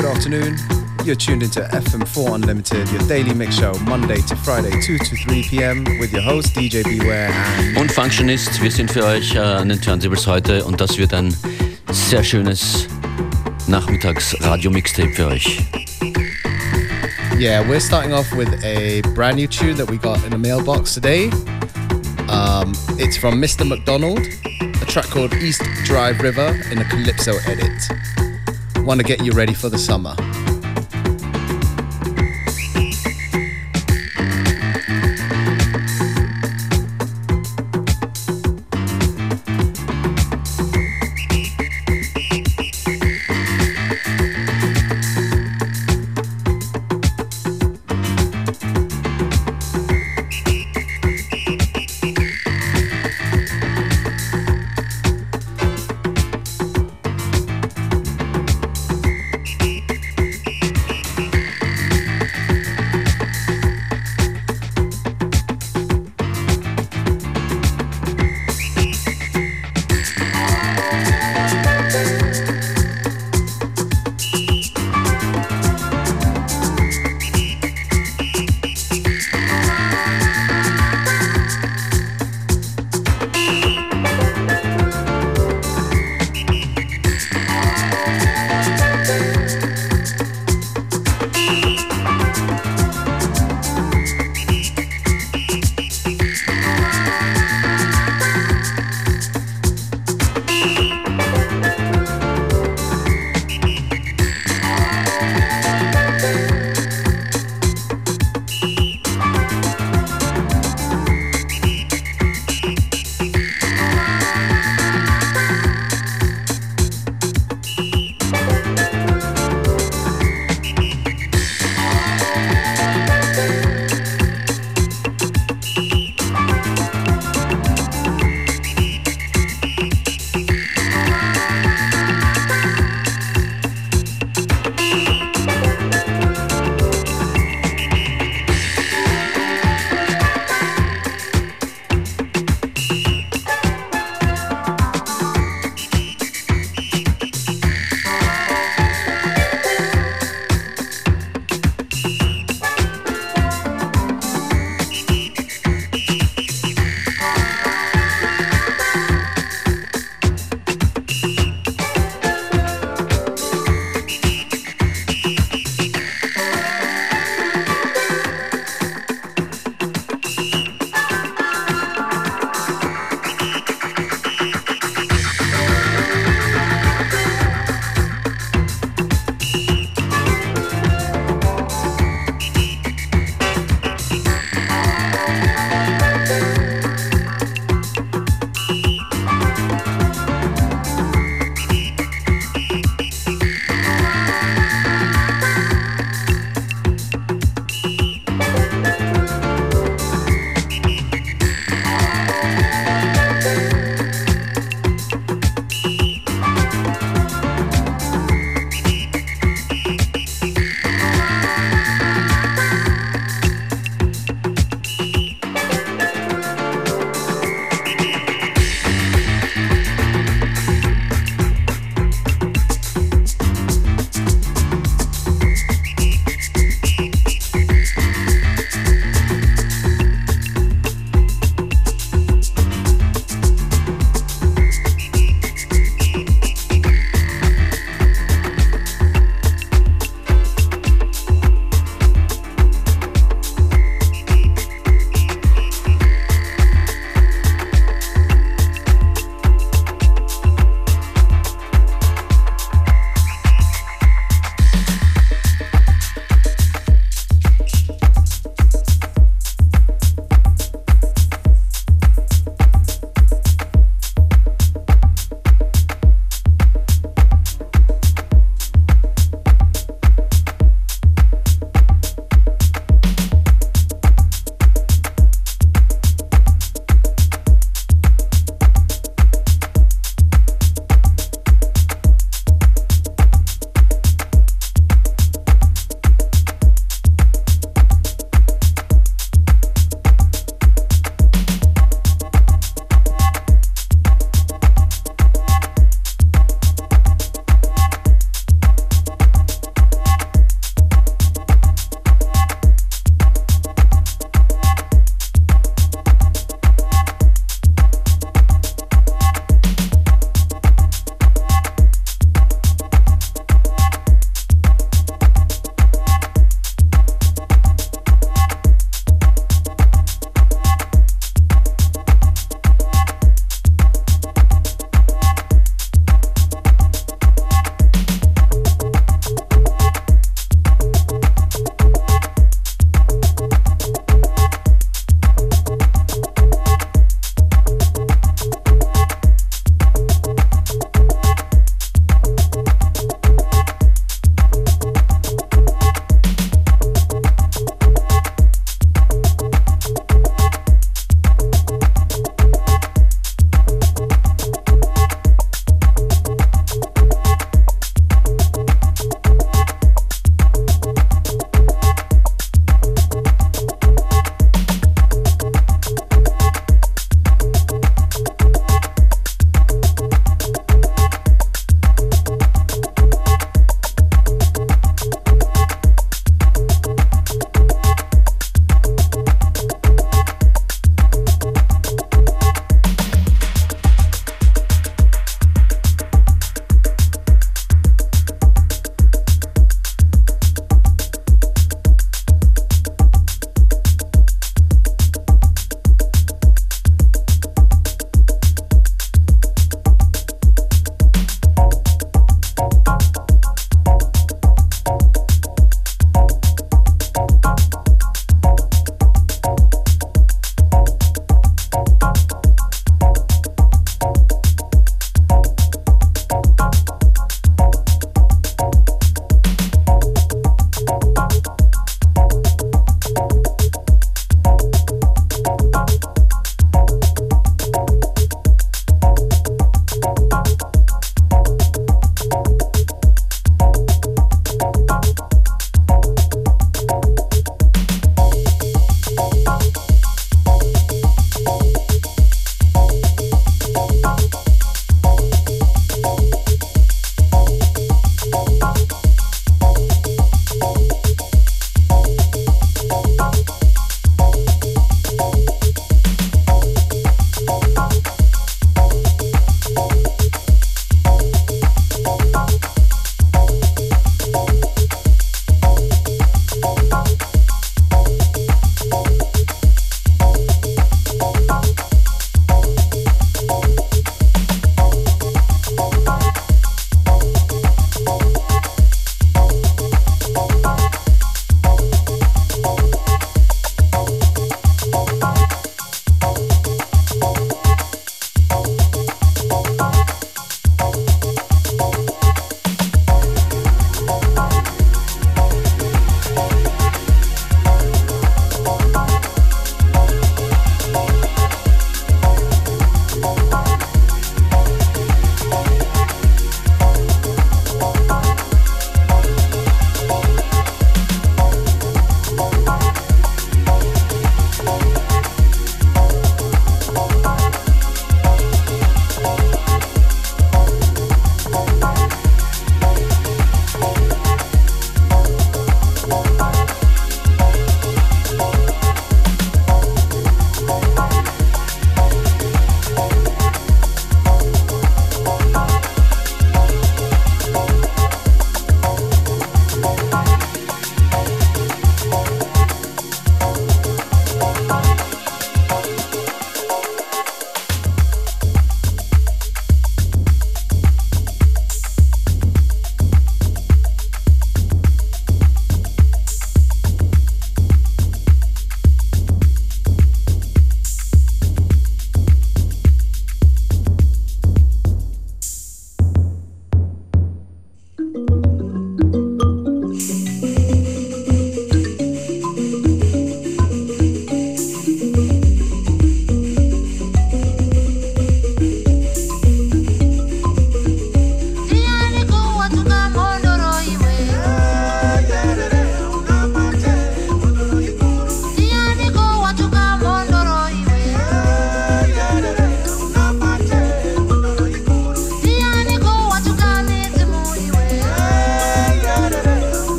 good afternoon. You're tuned into FM4 Unlimited, your daily mix show, Monday to Friday, 2 to 3 p.m. with your host DJ Beware and, und Functionist. Wir sind für euch äh, an den Turntables heute und das wird ein sehr schönes Nachmittags-Radio-Mixtape für euch. Yeah, we're starting off with a brand new tune that we got in the mailbox today. Um, it's from Mr. McDonald, a track called East Drive River in a Calypso edit. Want to get you ready for the summer.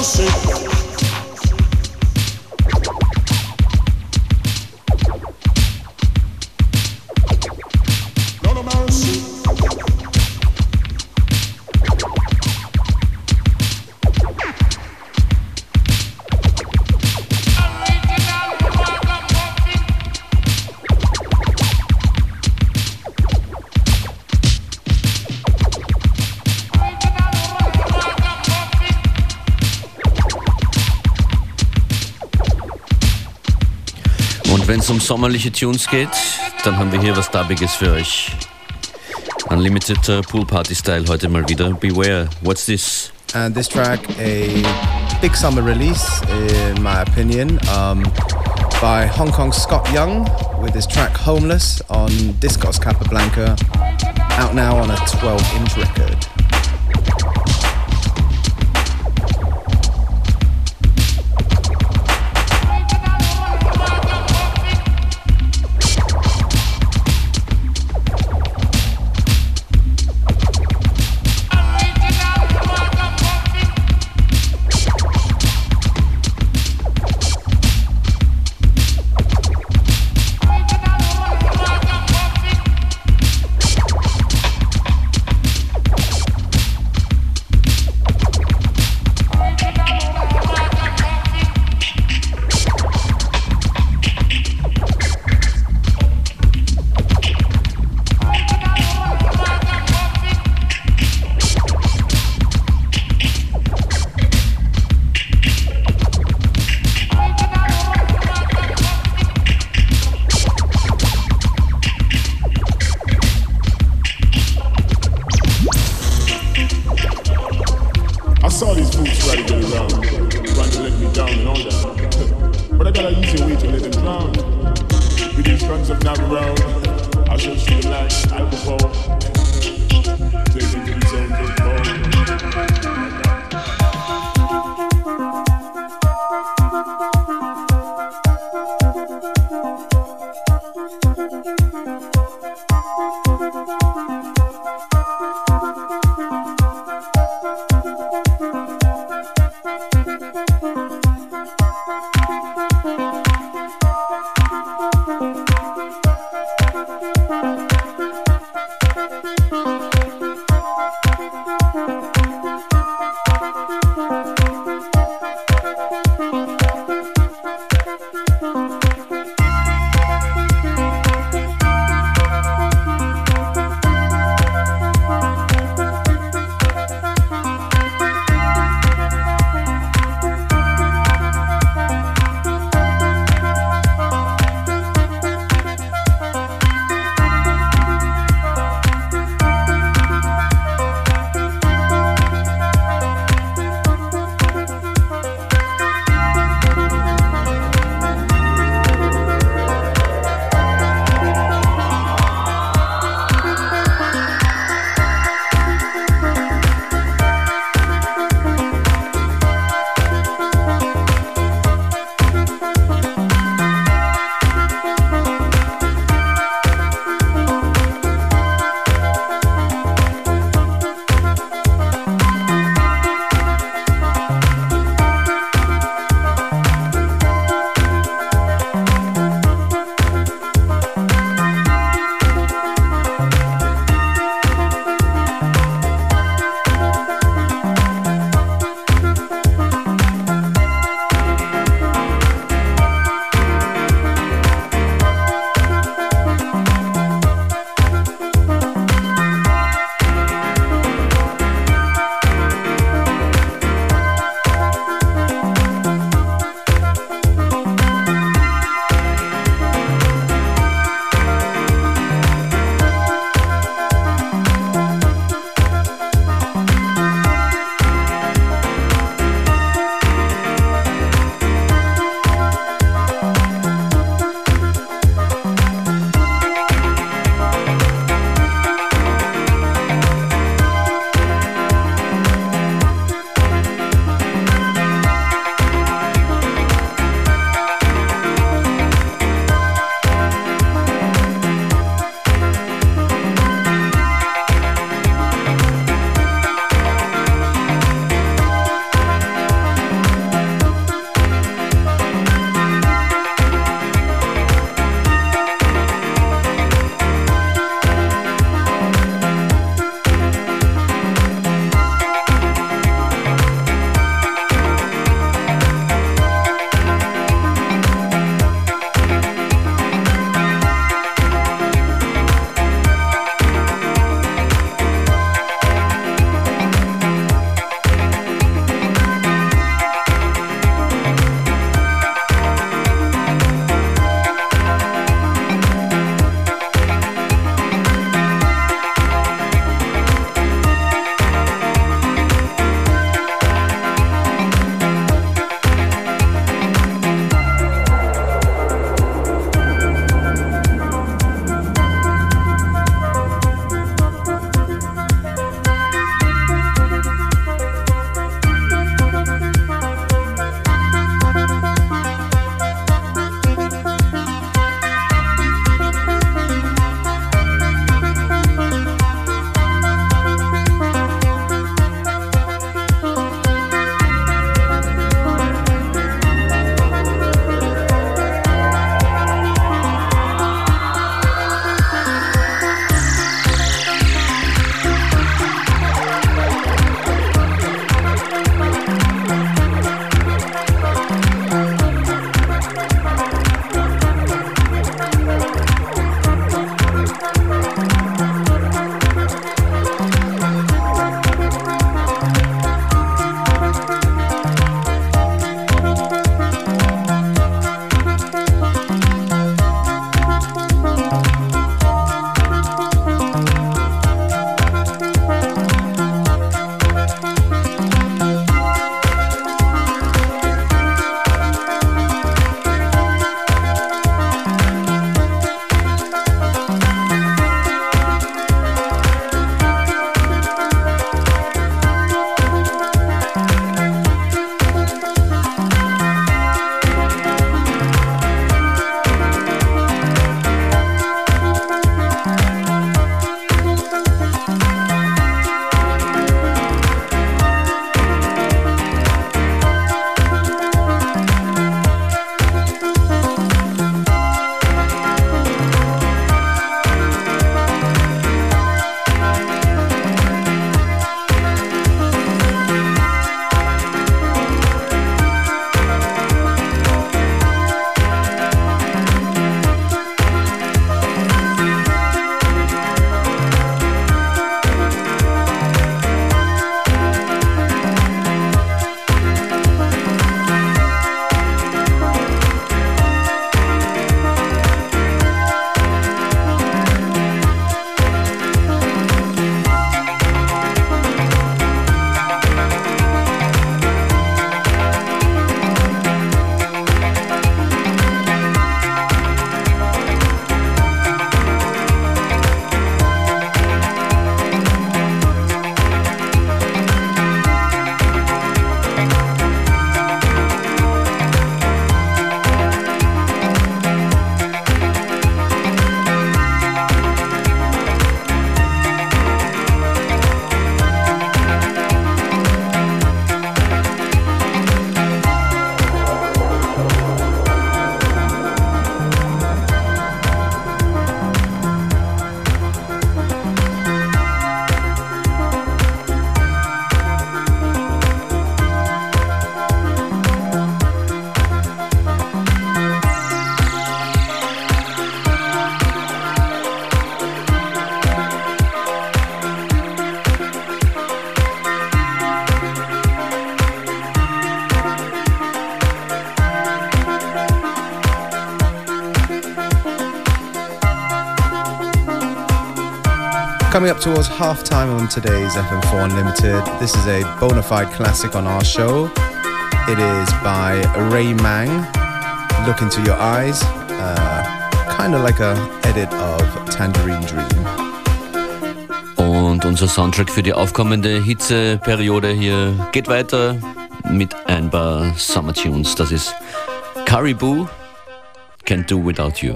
ocean. Sommerliche Tunes geht, dann haben wir hier was Dubbiges für euch. Unlimited uh, Pool Party Style heute mal wieder. Beware, what's this? And this track, a big summer release, in my opinion, um, by Hong Kong Scott Young with his track Homeless on Discos Capablanca, out now on a 12 inch record. Coming up towards half time on today's FM4 Unlimited, this is a bona fide classic on our show. It is by Ray Mang, Look Into Your Eyes, uh, kind of like a edit of Tangerine Dream. Und unser Soundtrack für die aufkommende Hitzeperiode hier geht weiter mit ein paar Summer Tunes. Das ist Caribou, Can't Do Without You.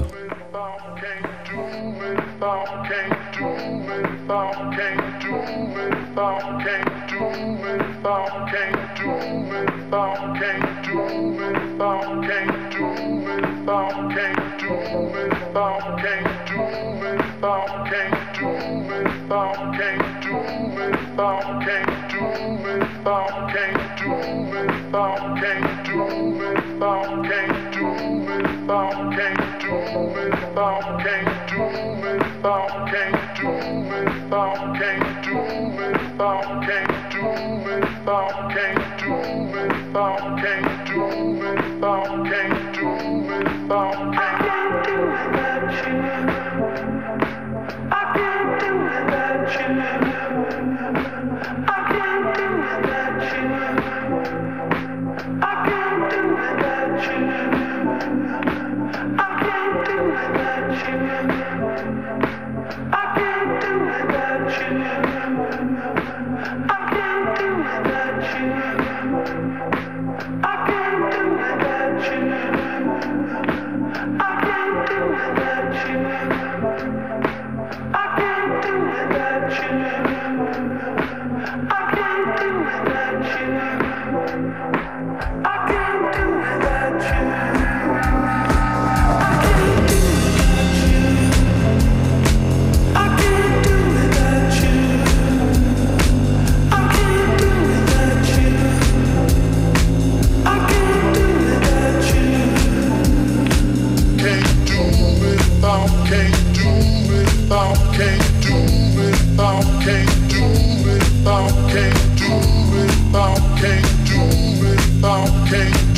can't do without, can't do without, can't without, can't do without, can't do without, can't do without, can't Okay.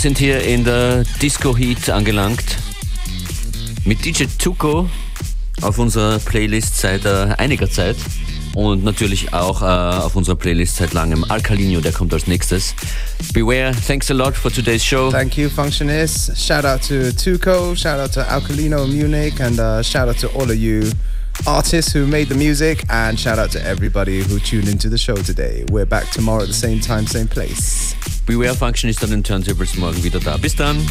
Sind hier in der Disco Heat angelangt. Mit DJ Tuko auf unserer Playlist seit äh, einiger Zeit. Und natürlich auch äh, auf unserer Playlist seit langem Alcalino, der kommt als nächstes. Beware, thanks a lot for today's show. Thank you, Functionist. Shout out to Tuco, shout out to Alcalino Munich, and uh, shout out to all of you artists who made the music, and shout out to everybody who tuned into the show today. We're back tomorrow at the same time, same place. Beware Function ist an den Turntables morgen wieder da. Bis dann.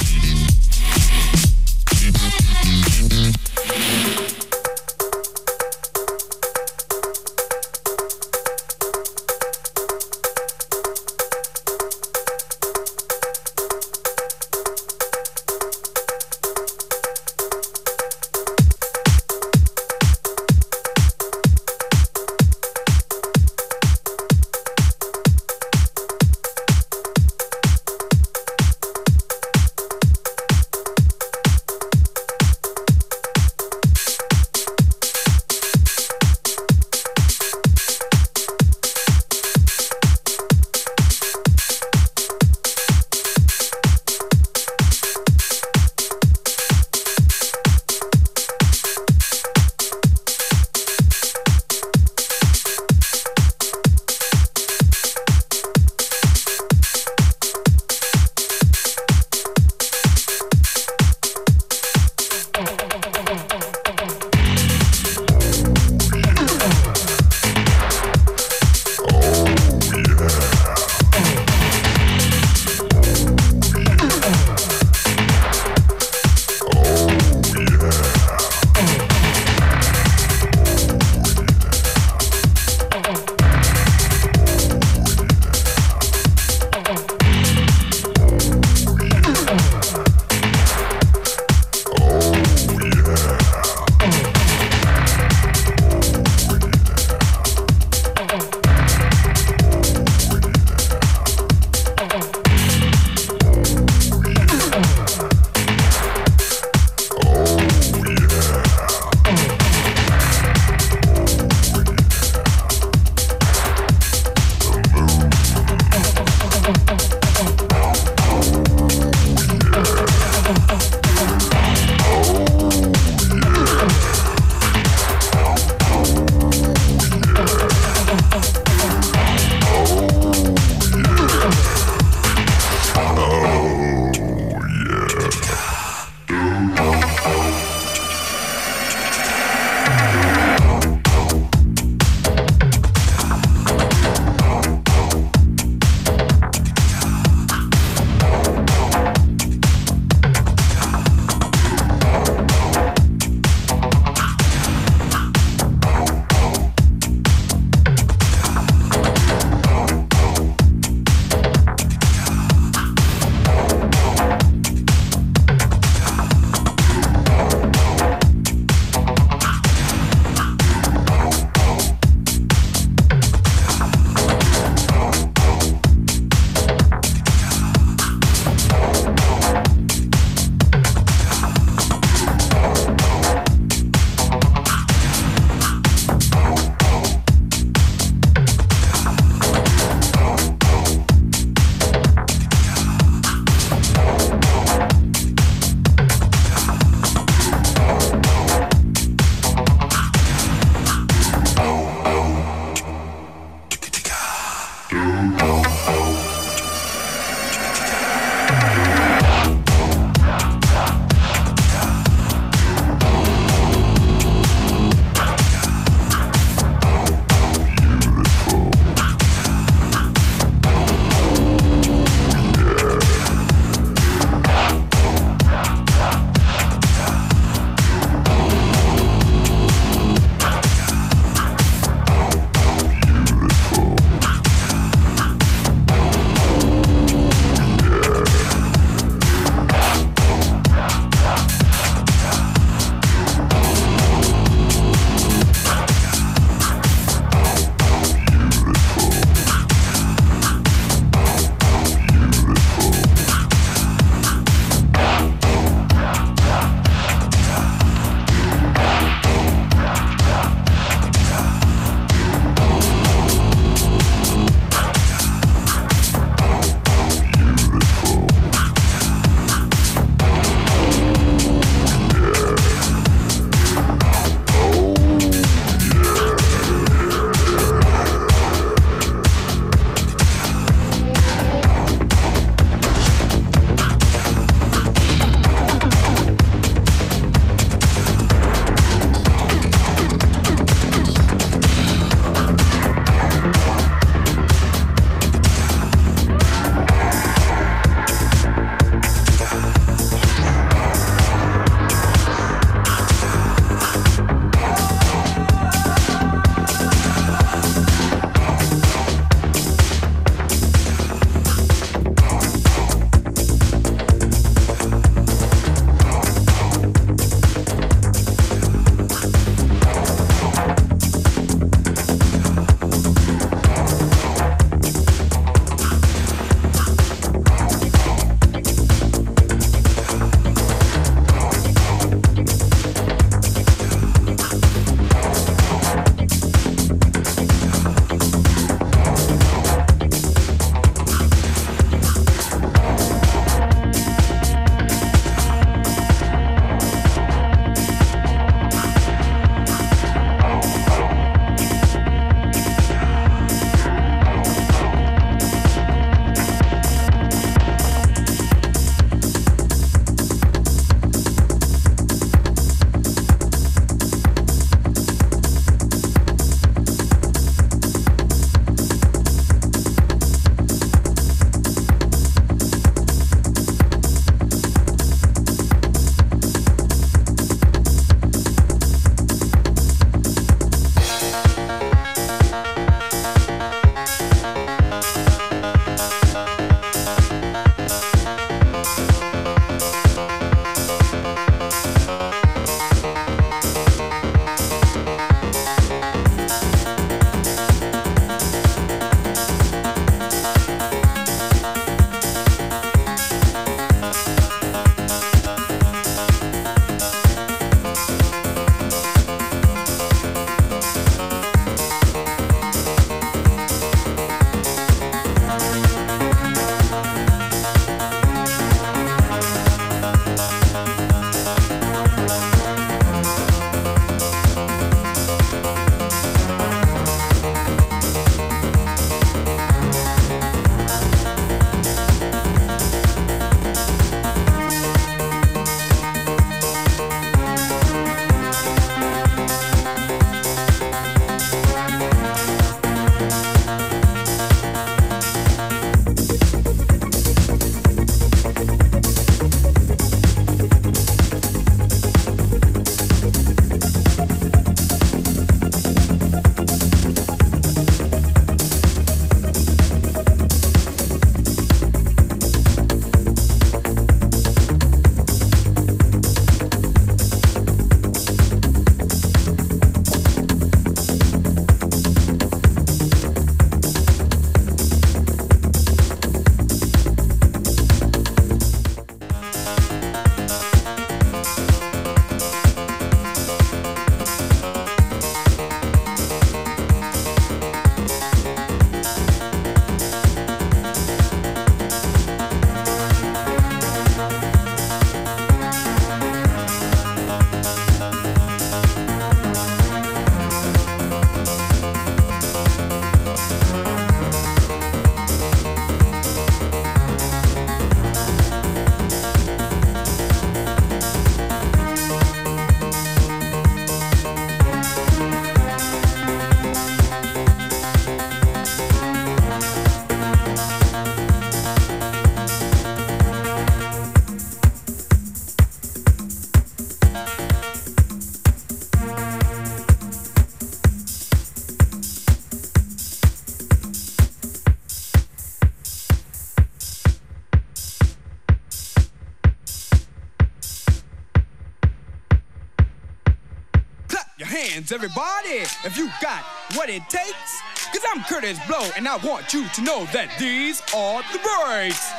Hands, everybody, if you got what it takes. Cause I'm Curtis Blow, and I want you to know that these are the breaks.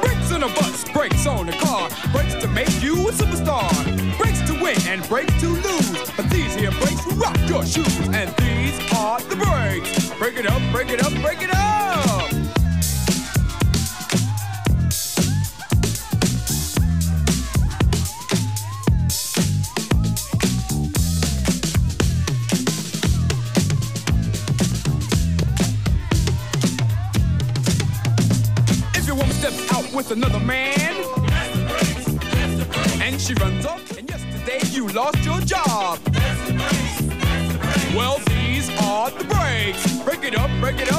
Brakes on a bus, brakes on a car, brakes to make you a superstar, brakes to win and brakes to lose. But these here will rock your shoes, and these are the brakes. Break it up, break it up, break it up. Break it up.